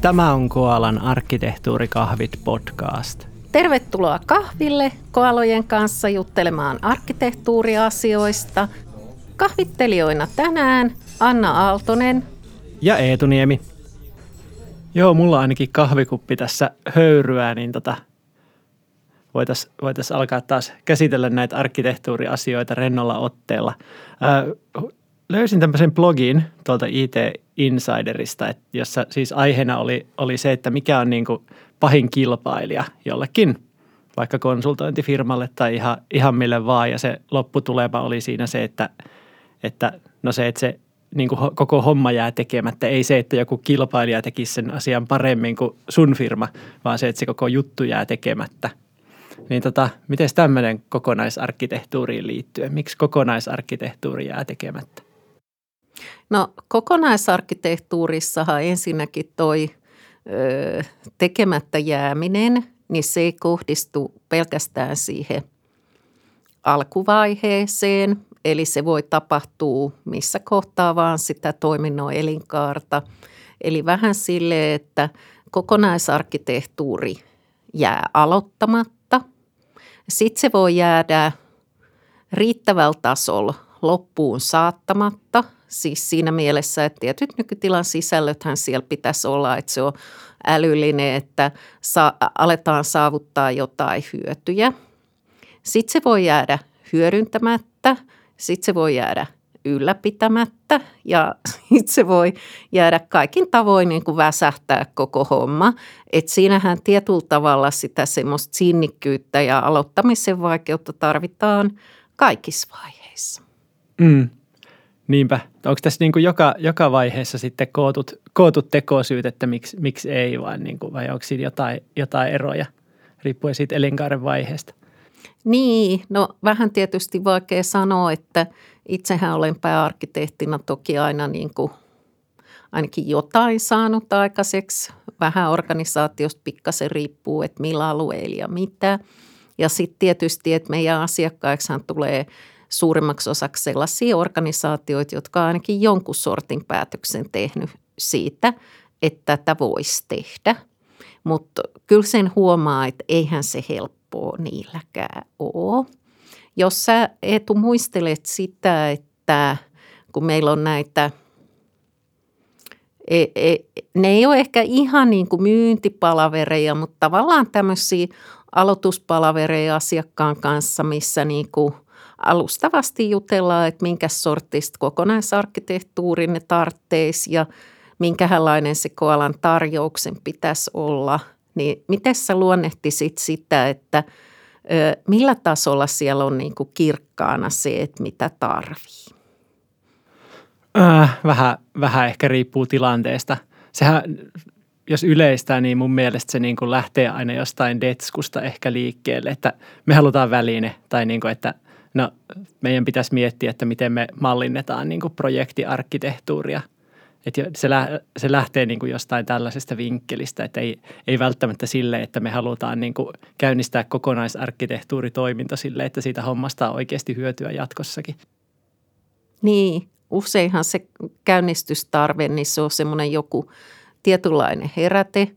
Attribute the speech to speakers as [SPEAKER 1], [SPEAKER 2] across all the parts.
[SPEAKER 1] Tämä on Koalan arkkitehtuurikahvit podcast.
[SPEAKER 2] Tervetuloa kahville koalojen kanssa juttelemaan arkkitehtuuriasioista. Kahvittelijoina tänään Anna Aaltonen
[SPEAKER 1] ja Eetu Niemi. Joo, mulla on ainakin kahvikuppi tässä höyryä, niin tota, voitaisiin voitais alkaa taas käsitellä näitä arkkitehtuuriasioita rennolla otteella. Ää, löysin tämmöisen blogin tuolta IT Insiderista, jossa siis aiheena oli, oli se, että mikä on niin kuin pahin kilpailija jollekin vaikka konsultointifirmalle tai ihan, ihan mille vaan. Ja se lopputulema oli siinä se, että, että no se, että se niin kuin koko homma jää tekemättä. Ei se, että joku kilpailija tekisi sen asian paremmin kuin sun firma, vaan se, että se koko juttu jää tekemättä. Niin tota, miten tämmöinen kokonaisarkkitehtuuriin liittyen? Miksi kokonaisarkkitehtuuri jää tekemättä?
[SPEAKER 2] No kokonaisarkkitehtuurissahan ensinnäkin toi ö, tekemättä jääminen, niin se ei kohdistu pelkästään siihen alkuvaiheeseen, eli se voi tapahtua missä kohtaa vaan sitä toiminnon elinkaarta. Eli vähän sille, että kokonaisarkkitehtuuri jää aloittamatta. Sitten se voi jäädä riittävällä tasolla loppuun saattamatta – Siis siinä mielessä, että tietyt nykytilan sisällöthän siellä pitäisi olla, että se on älyllinen, että sa- aletaan saavuttaa jotain hyötyjä. Sitten se voi jäädä hyödyntämättä, sitten se voi jäädä ylläpitämättä ja sitten se voi jäädä kaikin tavoin niin kuin väsähtää koko homma. Et siinähän tietyllä tavalla sitä semmoista sinnikkyyttä ja aloittamisen vaikeutta tarvitaan kaikissa vaiheissa.
[SPEAKER 1] Mm. Niinpä. Onko tässä niin kuin joka, joka vaiheessa sitten kootut, kootut tekosyyt, että miksi, miksi ei, vaan niin kuin, vai onko siinä jotain, jotain eroja riippuen siitä elinkaaren vaiheesta?
[SPEAKER 2] Niin, no vähän tietysti vaikea sanoa, että itsehän olen pääarkkitehtina toki aina niin kuin ainakin jotain saanut aikaiseksi. Vähän organisaatiosta pikkasen riippuu, että millä alueella ja mitä. Ja sitten tietysti, että meidän asiakkaiksahan tulee – suurimmaksi osaksi sellaisia organisaatioita, jotka on ainakin jonkun sortin päätöksen tehnyt siitä, että tätä voisi tehdä. Mutta kyllä sen huomaa, että eihän se helppoa niilläkään ole. Jos sä Eetu muistelet sitä, että kun meillä on näitä e, e, ne ei ole ehkä ihan niin kuin myyntipalavereja, mutta tavallaan tämmöisiä aloituspalavereja asiakkaan kanssa, missä niin kuin – alustavasti jutellaan, että minkä sortista kokonaisarkkitehtuuri ne tartteisi ja minkälainen se koalan tarjouksen pitäisi olla. Niin miten sä luonnehtisit sitä, että millä tasolla siellä on niin kuin kirkkaana se, että mitä tarvii?
[SPEAKER 1] Äh, vähän, vähän ehkä riippuu tilanteesta. Sehän, jos yleistää, niin mun mielestä se niin kuin lähtee aina jostain detskusta ehkä liikkeelle, että me halutaan väline tai niin kuin, että – No meidän pitäisi miettiä, että miten me mallinnetaan niin kuin projektiarkkitehtuuria. Että se, lä- se lähtee niin kuin jostain tällaisesta vinkkelistä, että ei, ei välttämättä sille, että me halutaan niin kuin käynnistää kokonaisarkkitehtuuritoiminta sille, että siitä hommasta on oikeasti hyötyä jatkossakin.
[SPEAKER 2] Niin, useinhan se käynnistystarve, niin se on semmoinen joku tietynlainen heräte –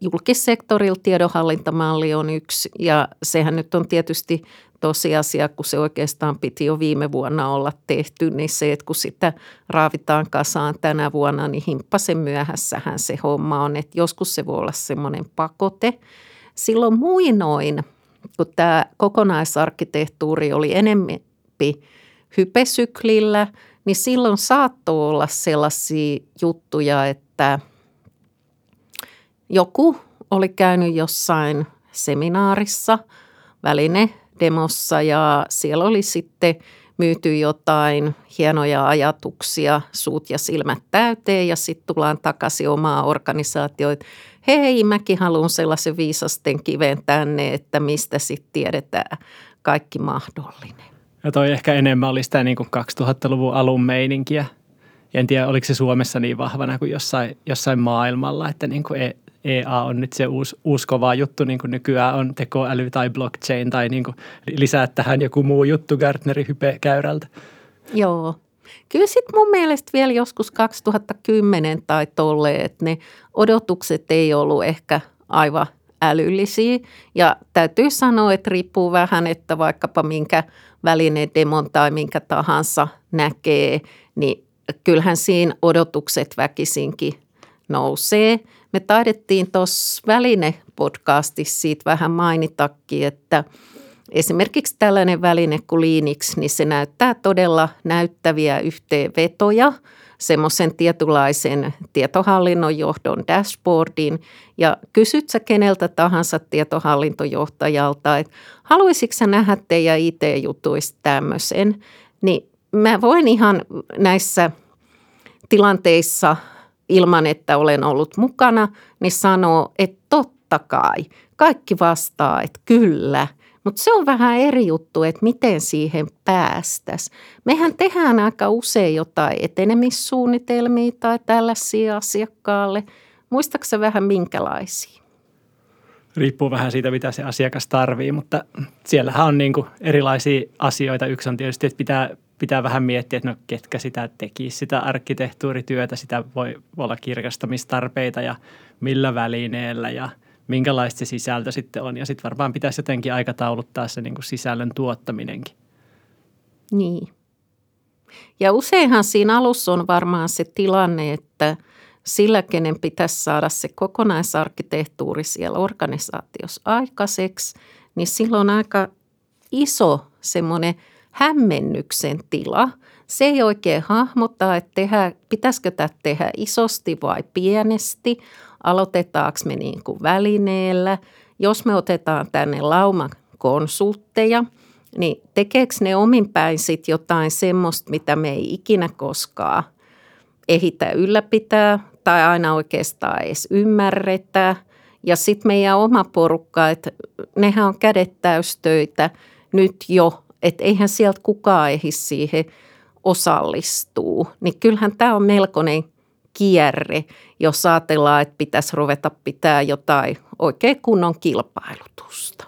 [SPEAKER 2] Julkissektorilla tiedonhallintamalli on yksi ja sehän nyt on tietysti tosiasia, kun se oikeastaan piti jo viime vuonna olla tehty, niin se, että kun sitä raavitaan kasaan tänä vuonna, niin himppasen myöhässähän se homma on, että joskus se voi olla semmoinen pakote. Silloin muinoin, kun tämä kokonaisarkkitehtuuri oli enemmän hypesyklillä, niin silloin saattoi olla sellaisia juttuja, että joku oli käynyt jossain seminaarissa, väline demossa ja siellä oli sitten myyty jotain hienoja ajatuksia, suut ja silmät täyteen ja sitten tullaan takaisin omaa organisaatioon, hei, mäkin haluan sellaisen viisasten kiven tänne, että mistä sitten tiedetään kaikki mahdollinen.
[SPEAKER 1] Ja toi ehkä enemmän oli sitä niin kuin 2000-luvun alun meininkiä. En tiedä, oliko se Suomessa niin vahvana kuin jossain, jossain maailmalla, että niin kuin EA on nyt se uusi, uusi kova juttu, niin kuin nykyään on tekoäly tai blockchain tai niin kuin lisää tähän joku muu juttu Gartnerin hype-käyrältä.
[SPEAKER 2] Joo. Kyllä sitten mun mielestä vielä joskus 2010 tai tolle, että ne odotukset ei ollut ehkä aivan älyllisiä. Ja täytyy sanoa, että riippuu vähän, että vaikkapa minkä välinedemon tai minkä tahansa näkee, niin kyllähän siinä odotukset väkisinkin nousee. Me taidettiin tuossa välinepodcastissa siitä vähän mainitakin, että esimerkiksi tällainen väline kuin Linux, niin se näyttää todella näyttäviä yhteenvetoja – semmoisen tietynlaisen tietohallinnon johdon dashboardin. Ja kysyt sä keneltä tahansa tietohallintojohtajalta, että haluaisitko sä nähdä teidän IT-jutuista tämmöisen, niin mä voin ihan näissä tilanteissa ilman, että olen ollut mukana, niin sanoa, että totta kai. Kaikki vastaa, että kyllä – mutta se on vähän eri juttu, että miten siihen päästäisiin. Mehän tehdään aika usein jotain etenemissuunnitelmia tai tällaisia asiakkaalle. Muistaaksä vähän minkälaisia?
[SPEAKER 1] Riippuu vähän siitä, mitä se asiakas tarvii, mutta siellähän on niin erilaisia asioita. Yksi on tietysti, että pitää, pitää vähän miettiä, että no ketkä sitä teki, sitä arkkitehtuurityötä, sitä voi olla kirkastamistarpeita ja millä välineellä ja – minkälaista se sisältö sitten on. Ja sitten varmaan pitäisi jotenkin aikatauluttaa se niin kuin sisällön tuottaminenkin.
[SPEAKER 2] Niin. Ja useinhan siinä alussa on varmaan se tilanne, että sillä, kenen pitäisi saada se kokonaisarkkitehtuuri siellä organisaatiossa aikaiseksi, niin silloin aika iso semmoinen hämmennyksen tila. Se ei oikein hahmota, että tehdä, pitäisikö tämä tehdä isosti vai pienesti – aloitetaanko me niin kuin välineellä. Jos me otetaan tänne lauma konsultteja, niin tekeekö ne omin päin sit jotain semmoista, mitä me ei ikinä koskaan ehitä ylläpitää tai aina oikeastaan edes ymmärretä. Ja sitten meidän oma porukka, että nehän on kädettäystöitä nyt jo, että eihän sieltä kukaan ehdi siihen osallistuu. Niin kyllähän tämä on melkoinen kierre, jos ajatellaan, että pitäisi ruveta pitää jotain oikein kunnon kilpailutusta.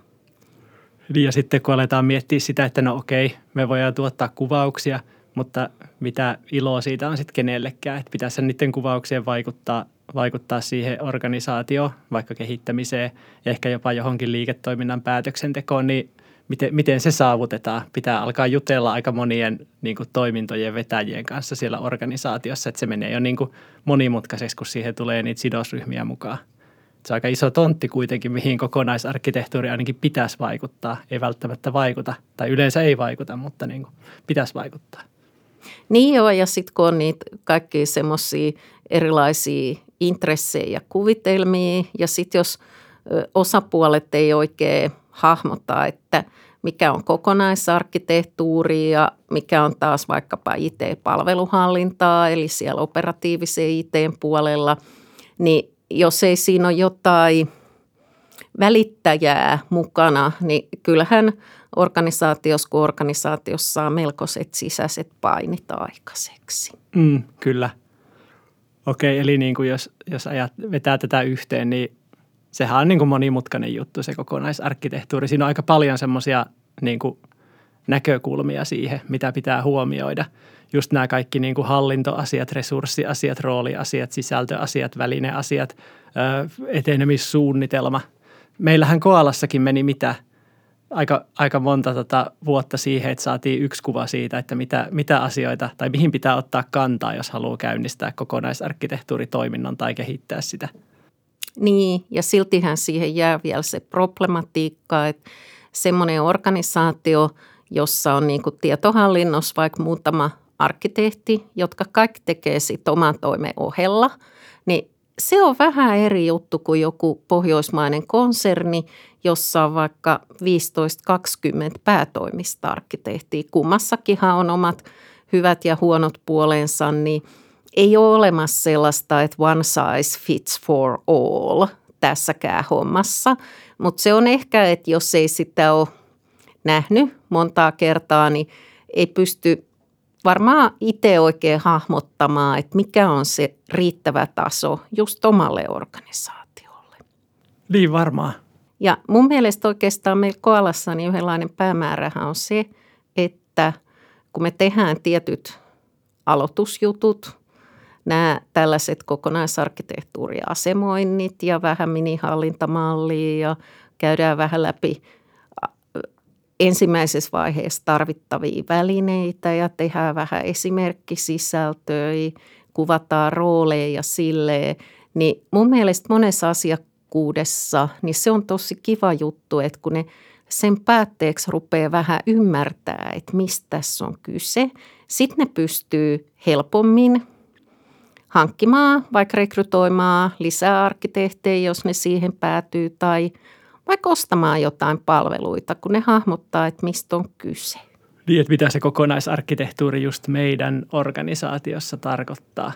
[SPEAKER 1] Ja sitten kun aletaan miettiä sitä, että no okei, me voidaan tuottaa kuvauksia, mutta mitä iloa siitä on sitten kenellekään, että pitäisi niiden kuvauksien vaikuttaa, vaikuttaa siihen organisaatioon, vaikka kehittämiseen, ehkä jopa johonkin liiketoiminnan päätöksentekoon, niin miten, miten se saavutetaan. Pitää alkaa jutella aika monien niin kuin, toimintojen vetäjien kanssa siellä organisaatiossa, että se menee jo niin kuin, monimutkaiseksi, kun siihen tulee niitä sidosryhmiä mukaan. Se on aika iso tontti kuitenkin, mihin kokonaisarkkitehtuuri ainakin pitäisi vaikuttaa. Ei välttämättä vaikuta, tai yleensä ei vaikuta, mutta niin kuin, pitäisi vaikuttaa.
[SPEAKER 2] Niin joo, ja sitten kun on niitä kaikkia semmoisia erilaisia intressejä ja kuvitelmia, ja sitten jos osapuolet ei oikein hahmottaa, että mikä on kokonaisarkkitehtuuri ja mikä on taas vaikkapa IT-palveluhallintaa, eli siellä operatiivisen IT-puolella, niin jos ei siinä ole jotain välittäjää mukana, niin kyllähän organisaatiossa kuin organisaatiossa saa melkoiset sisäiset painit aikaiseksi.
[SPEAKER 1] Mm, kyllä. Okei, eli niin kuin jos, jos ajat, vetää tätä yhteen, niin sehän on niin kuin monimutkainen juttu se kokonaisarkkitehtuuri. Siinä on aika paljon semmoisia niin näkökulmia siihen, mitä pitää huomioida. Just nämä kaikki niin kuin hallintoasiat, resurssiasiat, rooliasiat, sisältöasiat, välineasiat, etenemissuunnitelma. Meillähän Koalassakin meni mitä aika, aika monta tota vuotta siihen, että saatiin yksi kuva siitä, että mitä, mitä asioita tai mihin pitää ottaa kantaa, jos haluaa käynnistää kokonaisarkkitehtuuritoiminnon tai kehittää sitä –
[SPEAKER 2] niin, ja siltihän siihen jää vielä se problematiikka, että semmoinen organisaatio, jossa on niin tietohallinnossa vaikka muutama arkkitehti, jotka kaikki tekee sitten oman toimen ohella, niin se on vähän eri juttu kuin joku pohjoismainen konserni, jossa on vaikka 15-20 päätoimista arkkitehtiä. Kummassakinhan on omat hyvät ja huonot puolensa, niin – ei ole olemassa sellaista, että one size fits for all tässäkään hommassa, mutta se on ehkä, että jos ei sitä ole nähnyt montaa kertaa, niin ei pysty varmaan itse oikein hahmottamaan, että mikä on se riittävä taso just omalle organisaatiolle.
[SPEAKER 1] Niin varmaan.
[SPEAKER 2] Ja mun mielestä oikeastaan meillä Koalassa niin yhdenlainen päämäärähän on se, että kun me tehdään tietyt aloitusjutut, nämä tällaiset kokonaisarkkitehtuuriasemoinnit ja vähän minihallintamallia ja käydään vähän läpi ensimmäisessä vaiheessa tarvittavia välineitä ja tehdään vähän esimerkkisisältöä, kuvataan rooleja silleen, niin mun mielestä monessa asiakkuudessa niin se on tosi kiva juttu, että kun ne sen päätteeksi rupeaa vähän ymmärtää, että mistä tässä on kyse. Sitten ne pystyy helpommin hankkimaan, vaikka rekrytoimaan lisää arkkitehtejä, jos ne siihen päätyy, tai vaikka ostamaan jotain palveluita, kun ne hahmottaa, että mistä on kyse.
[SPEAKER 1] Niin, että mitä se kokonaisarkkitehtuuri just meidän organisaatiossa tarkoittaa.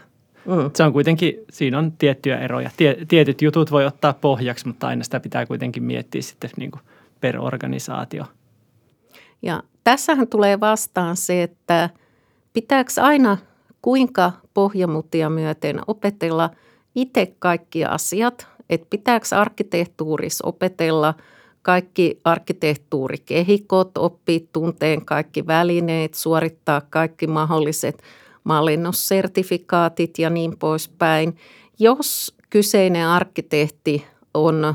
[SPEAKER 1] Mm. Se on kuitenkin, siinä on tiettyjä eroja. Tietyt jutut voi ottaa pohjaksi, mutta aina sitä pitää kuitenkin miettiä sitten niin kuin per organisaatio.
[SPEAKER 2] Ja tässähän tulee vastaan se, että pitääkö aina kuinka pohjamutia myöten opetella itse kaikki asiat, että pitääkö arkkitehtuurissa opetella kaikki arkkitehtuurikehikot, oppia tunteen kaikki välineet, suorittaa kaikki mahdolliset mallinnussertifikaatit ja niin poispäin. Jos kyseinen arkkitehti on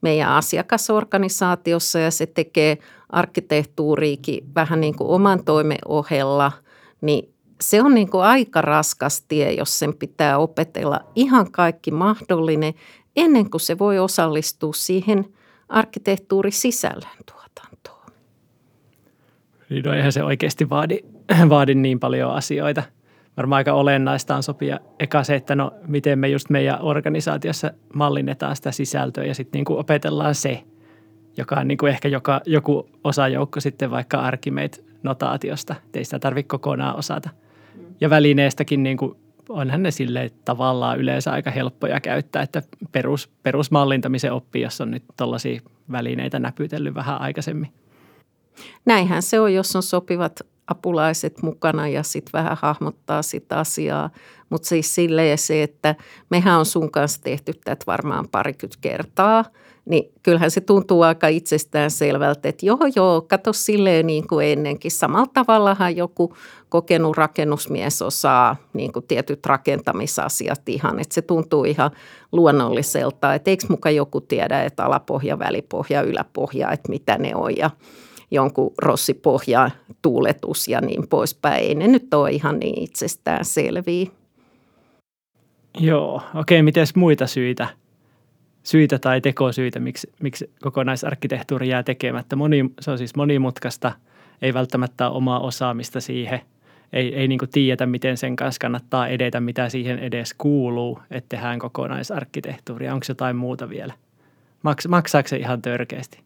[SPEAKER 2] meidän asiakasorganisaatiossa ja se tekee arkkitehtuuriikin vähän niin kuin oman toimen ohella, niin se on niin kuin aika raskas tie, jos sen pitää opetella ihan kaikki mahdollinen ennen kuin se voi osallistua siihen arkkitehtuurisisällön tuotantoon.
[SPEAKER 1] Niin no eihän se oikeasti vaadi, vaadi niin paljon asioita – varmaan aika olennaista on sopia eka se, että no miten me just meidän organisaatiossa mallinnetaan sitä sisältöä ja sitten niin opetellaan se, joka on niin kuin ehkä joka, joku osajoukko sitten vaikka Archimate notaatiosta. Ei sitä tarvitse kokonaan osata. Ja välineestäkin niin kuin onhan ne sille tavallaan yleensä aika helppoja käyttää, että perus, perusmallintamisen oppii, jos on nyt tuollaisia välineitä näpytellyt vähän aikaisemmin.
[SPEAKER 2] Näinhän se on, jos on sopivat apulaiset mukana ja sitten vähän hahmottaa sitä asiaa. Mutta siis silleen se, että mehän on sun kanssa tehty tätä varmaan parikymmentä kertaa, niin kyllähän se tuntuu aika itsestään selvältä, että joo joo, kato silleen niin kuin ennenkin. Samalla tavallahan joku kokenut rakennusmies osaa niin kuin tietyt rakentamisasiat ihan, että se tuntuu ihan luonnolliselta, että eikö muka joku tiedä, että alapohja, välipohja, yläpohja, että mitä ne on ja jonkun rossipohjaan tuuletus ja niin poispäin. Ei ne nyt ole ihan niin itsestään selviä.
[SPEAKER 1] Joo, okei, miten muita syitä, syitä tai tekosyitä, miksi, miksi kokonaisarkkitehtuuri jää tekemättä? Moni, se on siis monimutkaista, ei välttämättä ole omaa osaamista siihen, ei, ei niin tiedetä, miten sen kanssa kannattaa edetä, mitä siihen edes kuuluu, että tehdään kokonaisarkkitehtuuria. Onko jotain muuta vielä? Maks, maksaako se ihan törkeästi?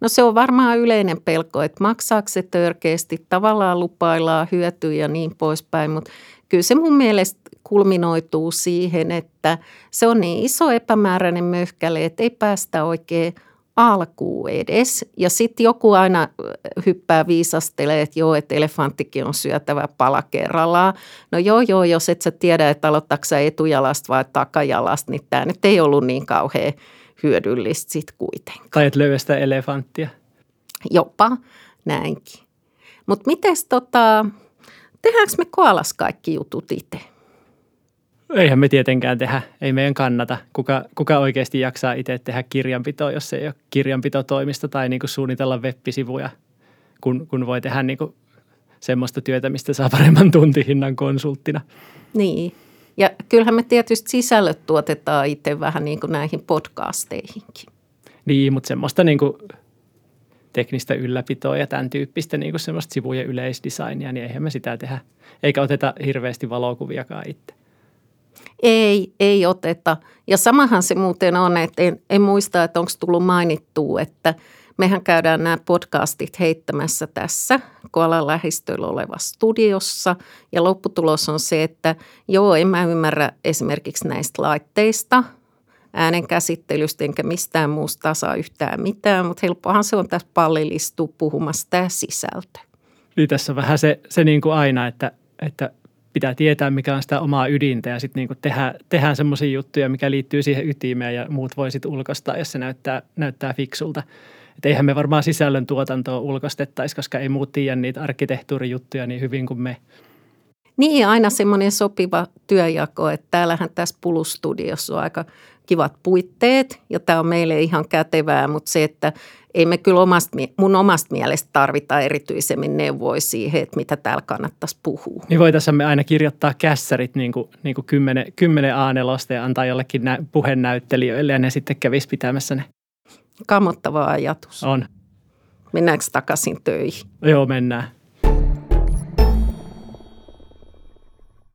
[SPEAKER 2] No se on varmaan yleinen pelko, että maksaako se törkeästi, tavallaan lupaillaan hyötyä ja niin poispäin, mutta kyllä se mun mielestä kulminoituu siihen, että se on niin iso epämääräinen möhkäle, että ei päästä oikein alkuun edes. Ja sitten joku aina hyppää viisastelee, että joo, että elefanttikin on syötävä pala kerrallaan. No joo, joo, jos et sä tiedä, että aloittaako sä etujalasta vai takajalasta, niin tämä nyt ei ollut niin kauhean hyödyllistä sitten kuitenkaan.
[SPEAKER 1] Tai et löyä sitä elefanttia.
[SPEAKER 2] Jopa näinkin. Mutta miten tota, tehdäänkö me koalas kaikki jutut itse?
[SPEAKER 1] Eihän me tietenkään tehdä, ei meidän kannata. Kuka, kuka oikeasti jaksaa itse tehdä kirjanpitoa, jos ei ole kirjanpitotoimista tai niin kuin suunnitella web-sivuja, kun, kun voi tehdä niin kuin semmoista työtä, mistä saa paremman tuntihinnan konsulttina.
[SPEAKER 2] Niin, ja kyllähän me tietysti sisällöt tuotetaan itse vähän niin kuin näihin podcasteihinkin.
[SPEAKER 1] Niin, mutta semmoista niin kuin teknistä ylläpitoa ja tämän tyyppistä niin semmoista sivujen yleisdesignia, niin eihän me sitä tehdä. Eikä oteta hirveästi valokuviakaan itse.
[SPEAKER 2] Ei, ei oteta. Ja samahan se muuten on, että en, en muista, että onko tullut mainittua, että – Mehän käydään nämä podcastit heittämässä tässä Koalan lähistöllä olevassa studiossa ja lopputulos on se, että joo, en mä ymmärrä esimerkiksi näistä laitteista, äänen käsittelystä enkä mistään muusta saa yhtään mitään, mutta helppohan se on tässä pallilistua puhumassa tämä sisältö.
[SPEAKER 1] Niin tässä on vähän se, se niin kuin aina, että, että pitää tietää, mikä on sitä omaa ydintä ja sitten niin tehdä, tehdään semmoisia juttuja, mikä liittyy siihen ytimeen ja muut voisit ulkoistaa, jos se näyttää, näyttää fiksulta. Että eihän me varmaan sisällön tuotantoa ulkostettaisi, koska ei muut tiedä niitä arkkitehtuurijuttuja niin hyvin kuin me.
[SPEAKER 2] Niin, aina semmoinen sopiva työjako, että täällähän tässä Pulustudiossa on aika kivat puitteet ja tämä on meille ihan kätevää, mutta se, että ei me kyllä omasta, mun omasta mielestä tarvita erityisemmin neuvoja siihen, että mitä täällä kannattaisi puhua.
[SPEAKER 1] Niin voitaisiin me aina kirjoittaa kässärit niin kuin, niin kuin 10, 10 a ja antaa jollekin nä- puhennäyttelijöille ja ne sitten kävisi pitämässä ne.
[SPEAKER 2] Kamottava ajatus.
[SPEAKER 1] On.
[SPEAKER 2] Mennäänkö takaisin töihin?
[SPEAKER 1] Joo, mennään.